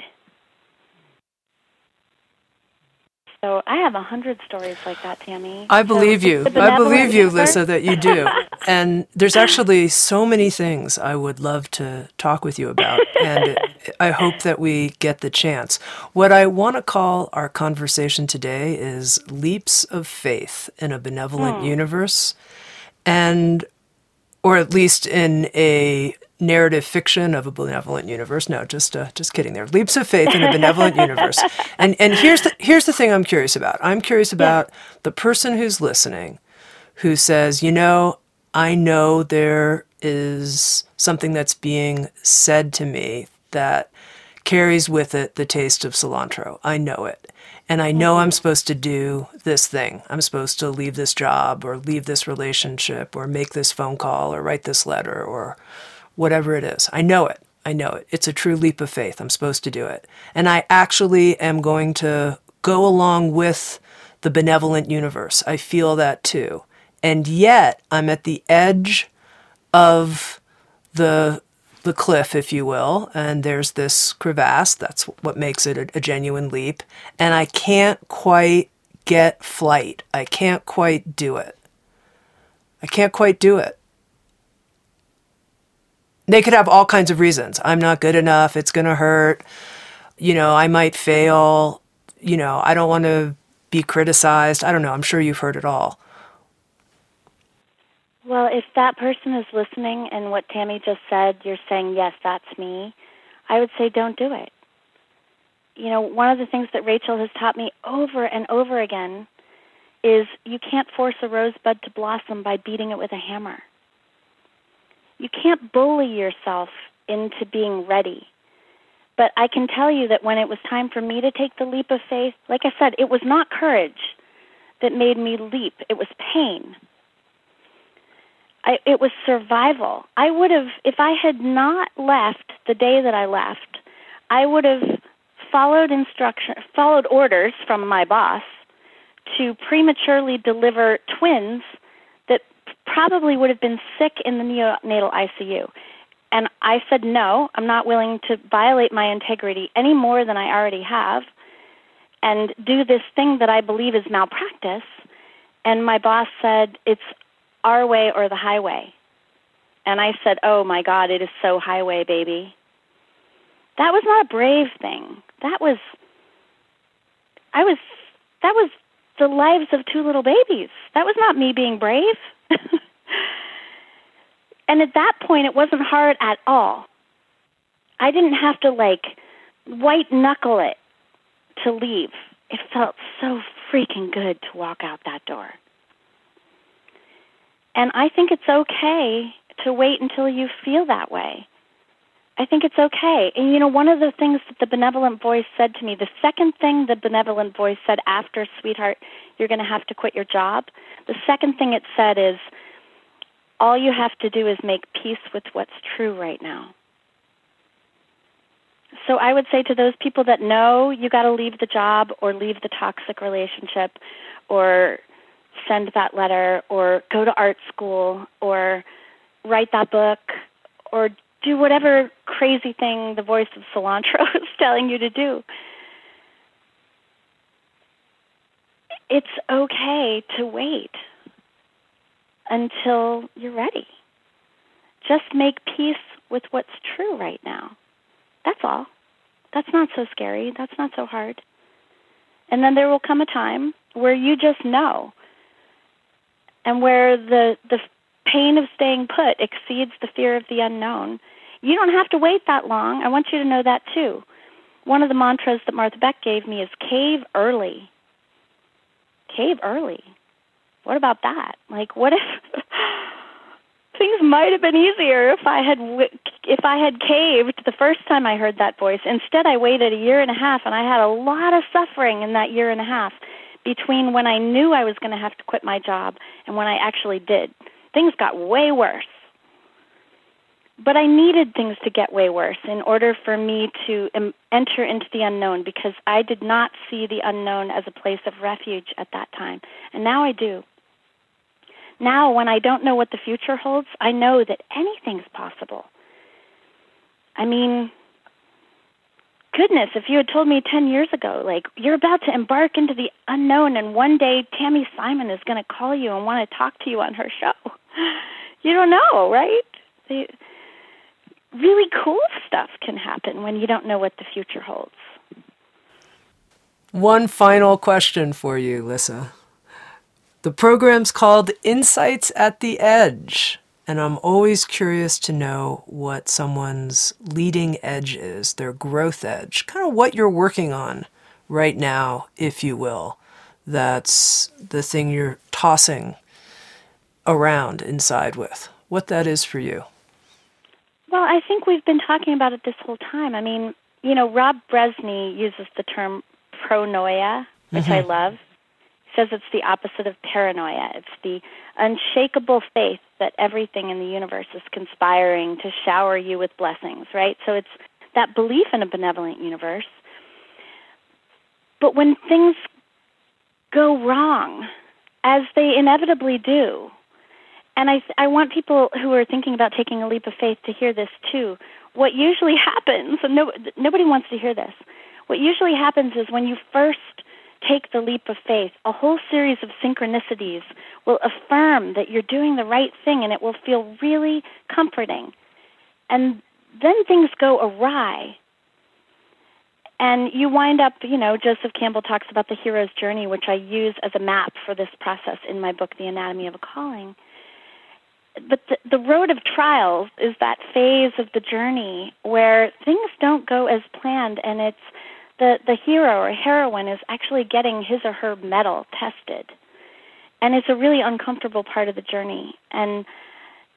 So I have a hundred stories like that, Tami. I believe so, you. I believe you, Lissa, that you do. and there's actually so many things I would love to talk with you about, and it, I hope that we get the chance. What I want to call our conversation today is leaps of faith in a benevolent hmm. universe, and or at least in a narrative fiction of a benevolent universe. No, just uh, just kidding. There, leaps of faith in a benevolent universe. And and here's the here's the thing I'm curious about. I'm curious about yeah. the person who's listening, who says, you know, I know there is something that's being said to me that carries with it the taste of cilantro. I know it. And I know I'm supposed to do this thing. I'm supposed to leave this job or leave this relationship or make this phone call or write this letter or whatever it is. I know it. I know it. It's a true leap of faith. I'm supposed to do it. And I actually am going to go along with the benevolent universe. I feel that too. And yet, I'm at the edge of the the cliff, if you will, and there's this crevasse. That's what makes it a, a genuine leap. And I can't quite get flight. I can't quite do it. I can't quite do it they could have all kinds of reasons. I'm not good enough. It's going to hurt. You know, I might fail. You know, I don't want to be criticized. I don't know. I'm sure you've heard it all. Well, if that person is listening and what Tami just said, you're saying, yes, that's me, I would say, don't do it. You know, one of the things that Rachel has taught me over and over again is you can't force a rosebud to blossom by beating it with a hammer you can't bully yourself into being ready. But I can tell you that when it was time for me to take the leap of faith, like I said, it was not courage that made me leap, it was pain. I, it was survival. I would have, if I had not left the day that I left, I would have followed instruction, followed orders from my boss to prematurely deliver twins that probably would have been sick in the neonatal ICU. And I said, no, I'm not willing to violate my integrity any more than I already have and do this thing that I believe is malpractice. And my boss said, it's our way or the highway. And I said, oh my God, it is so highway, baby. That was not a brave thing. That was, I was, that was the lives of two little babies. That was not me being brave. and at that point, it wasn't hard at all. I didn't have to like white knuckle it to leave. It felt so freaking good to walk out that door. And I think it's okay to wait until you feel that way. I think it's okay. And you know, one of the things that the benevolent voice said to me, the second thing the benevolent voice said after, sweetheart, you're going to have to quit your job, the second thing it said is, all you have to do is make peace with what's true right now. So I would say to those people that know you got to leave the job or leave the toxic relationship or send that letter or go to art school or write that book or do whatever crazy thing the voice of cilantro is telling you to do. It's okay to wait until you're ready. Just make peace with what's true right now. That's all. That's not so scary. That's not so hard. And then there will come a time where you just know and where the the pain of staying put exceeds the fear of the unknown. You don't have to wait that long. I want you to know that too. One of the mantras that Martha Beck gave me is cave early. Cave early. What about that? Like what if things might have been easier if I had if I had caved the first time I heard that voice. Instead, I waited a year and a half, and I had a lot of suffering in that year and a half between when I knew I was going to have to quit my job and when I actually did. Things got way worse. But I needed things to get way worse in order for me to enter into the unknown because I did not see the unknown as a place of refuge at that time. And now I do. Now, when I don't know what the future holds, I know that anything's possible. I mean, goodness, if you had told me 10 years ago, like, you're about to embark into the unknown and one day Tami Simon is going to call you and want to talk to you on her show, you don't know, right? Really cool stuff can happen when you don't know what the future holds. One final question for you, Lissa. The program's called Insights at the Edge, and I'm always curious to know what someone's leading edge is, their growth edge, kind of what you're working on right now, if you will. That's the thing you're tossing around inside with. What that is for you. Well, I think we've been talking about it this whole time. I mean, you know, Rob Brezsny uses the term pronoia, which mm-hmm. I love says it's the opposite of paranoia. It's the unshakable faith that everything in the universe is conspiring to shower you with blessings, right? So it's that belief in a benevolent universe. But when things go wrong, as they inevitably do, and I, I want people who are thinking about taking a leap of faith to hear this too. What usually happens, and no, nobody wants to hear this, what usually happens is when you first take the leap of faith, a whole series of synchronicities will affirm that you're doing the right thing and it will feel really comforting. And then things go awry. And you wind up, you know, Joseph Campbell talks about the hero's journey, which I use as a map for this process in my book, The Anatomy of a Calling. But the, the road of trials is that phase of the journey where things don't go as planned and it's the the hero or heroine is actually getting his or her mettle tested. And it's a really uncomfortable part of the journey. And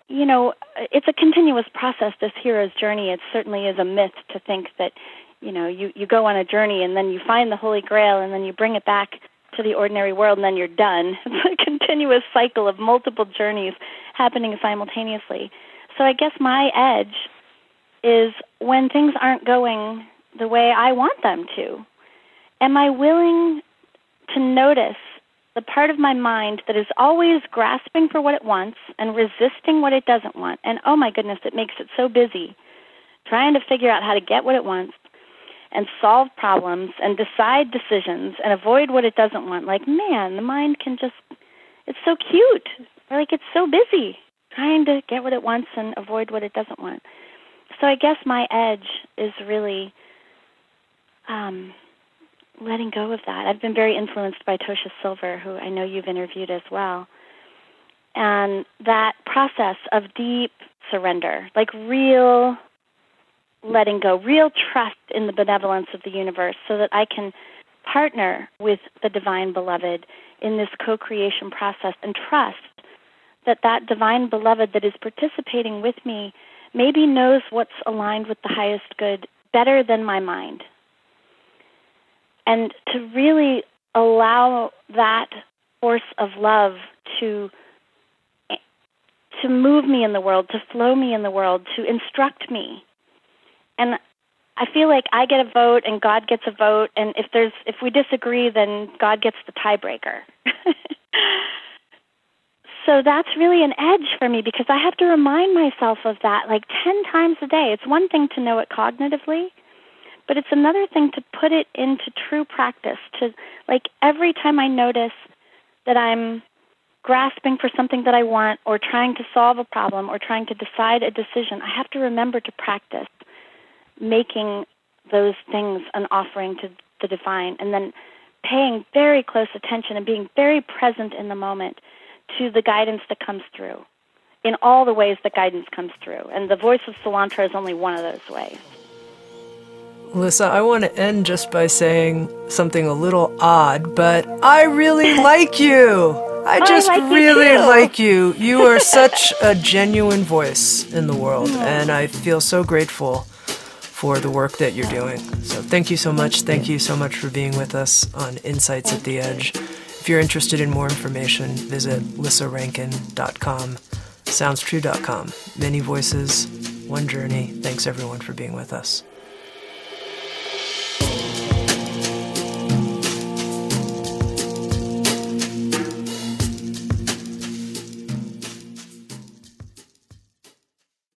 you know it's a continuous process this hero's journey. It certainly is a myth to think that you know you you go on a journey and then you find the holy grail and then you bring it back to the ordinary world and then you're done. It's a continuous cycle of multiple journeys happening simultaneously. So i guess my edge is when things aren't going the way I want them to? Am I willing to notice the part of my mind that is always grasping for what it wants and resisting what it doesn't want? And oh my goodness, it makes it so busy trying to figure out how to get what it wants and solve problems and decide decisions and avoid what it doesn't want. Like, man, the mind can just, it's so cute. Like, it's so busy trying to get what it wants and avoid what it doesn't want. So I guess my edge is really um, letting go of that. I've been very influenced by Tosha Silver, who I know you've interviewed as well. And that process of deep surrender, like real letting go, real trust in the benevolence of the universe, so that I can partner with the divine beloved in this co creation process and trust that that divine beloved that is participating with me maybe knows what's aligned with the highest good better than my mind and to really allow that force of love to to move me in the world, to flow me in the world, to instruct me. And I feel like I get a vote and God gets a vote and if there's if we disagree then God gets the tiebreaker. so that's really an edge for me because I have to remind myself of that like 10 times a day. It's one thing to know it cognitively, but it's another thing to put it into true practice to like every time I notice that I'm grasping for something that I want or trying to solve a problem or trying to decide a decision, I have to remember to practice making those things an offering to the divine and then paying very close attention and being very present in the moment to the guidance that comes through in all the ways that guidance comes through. And the voice of cilantro is only one of those ways. Lissa, I want to end just by saying something a little odd, but I really like you. I just I like really you like you. You are such a genuine voice in the world, and I feel so grateful for the work that you're doing. So thank you so much. Thank you so much for being with us on Insights at the Edge. If you're interested in more information, visit lissarankin.com, soundstrue.com. Many voices, one journey. Thanks everyone for being with us.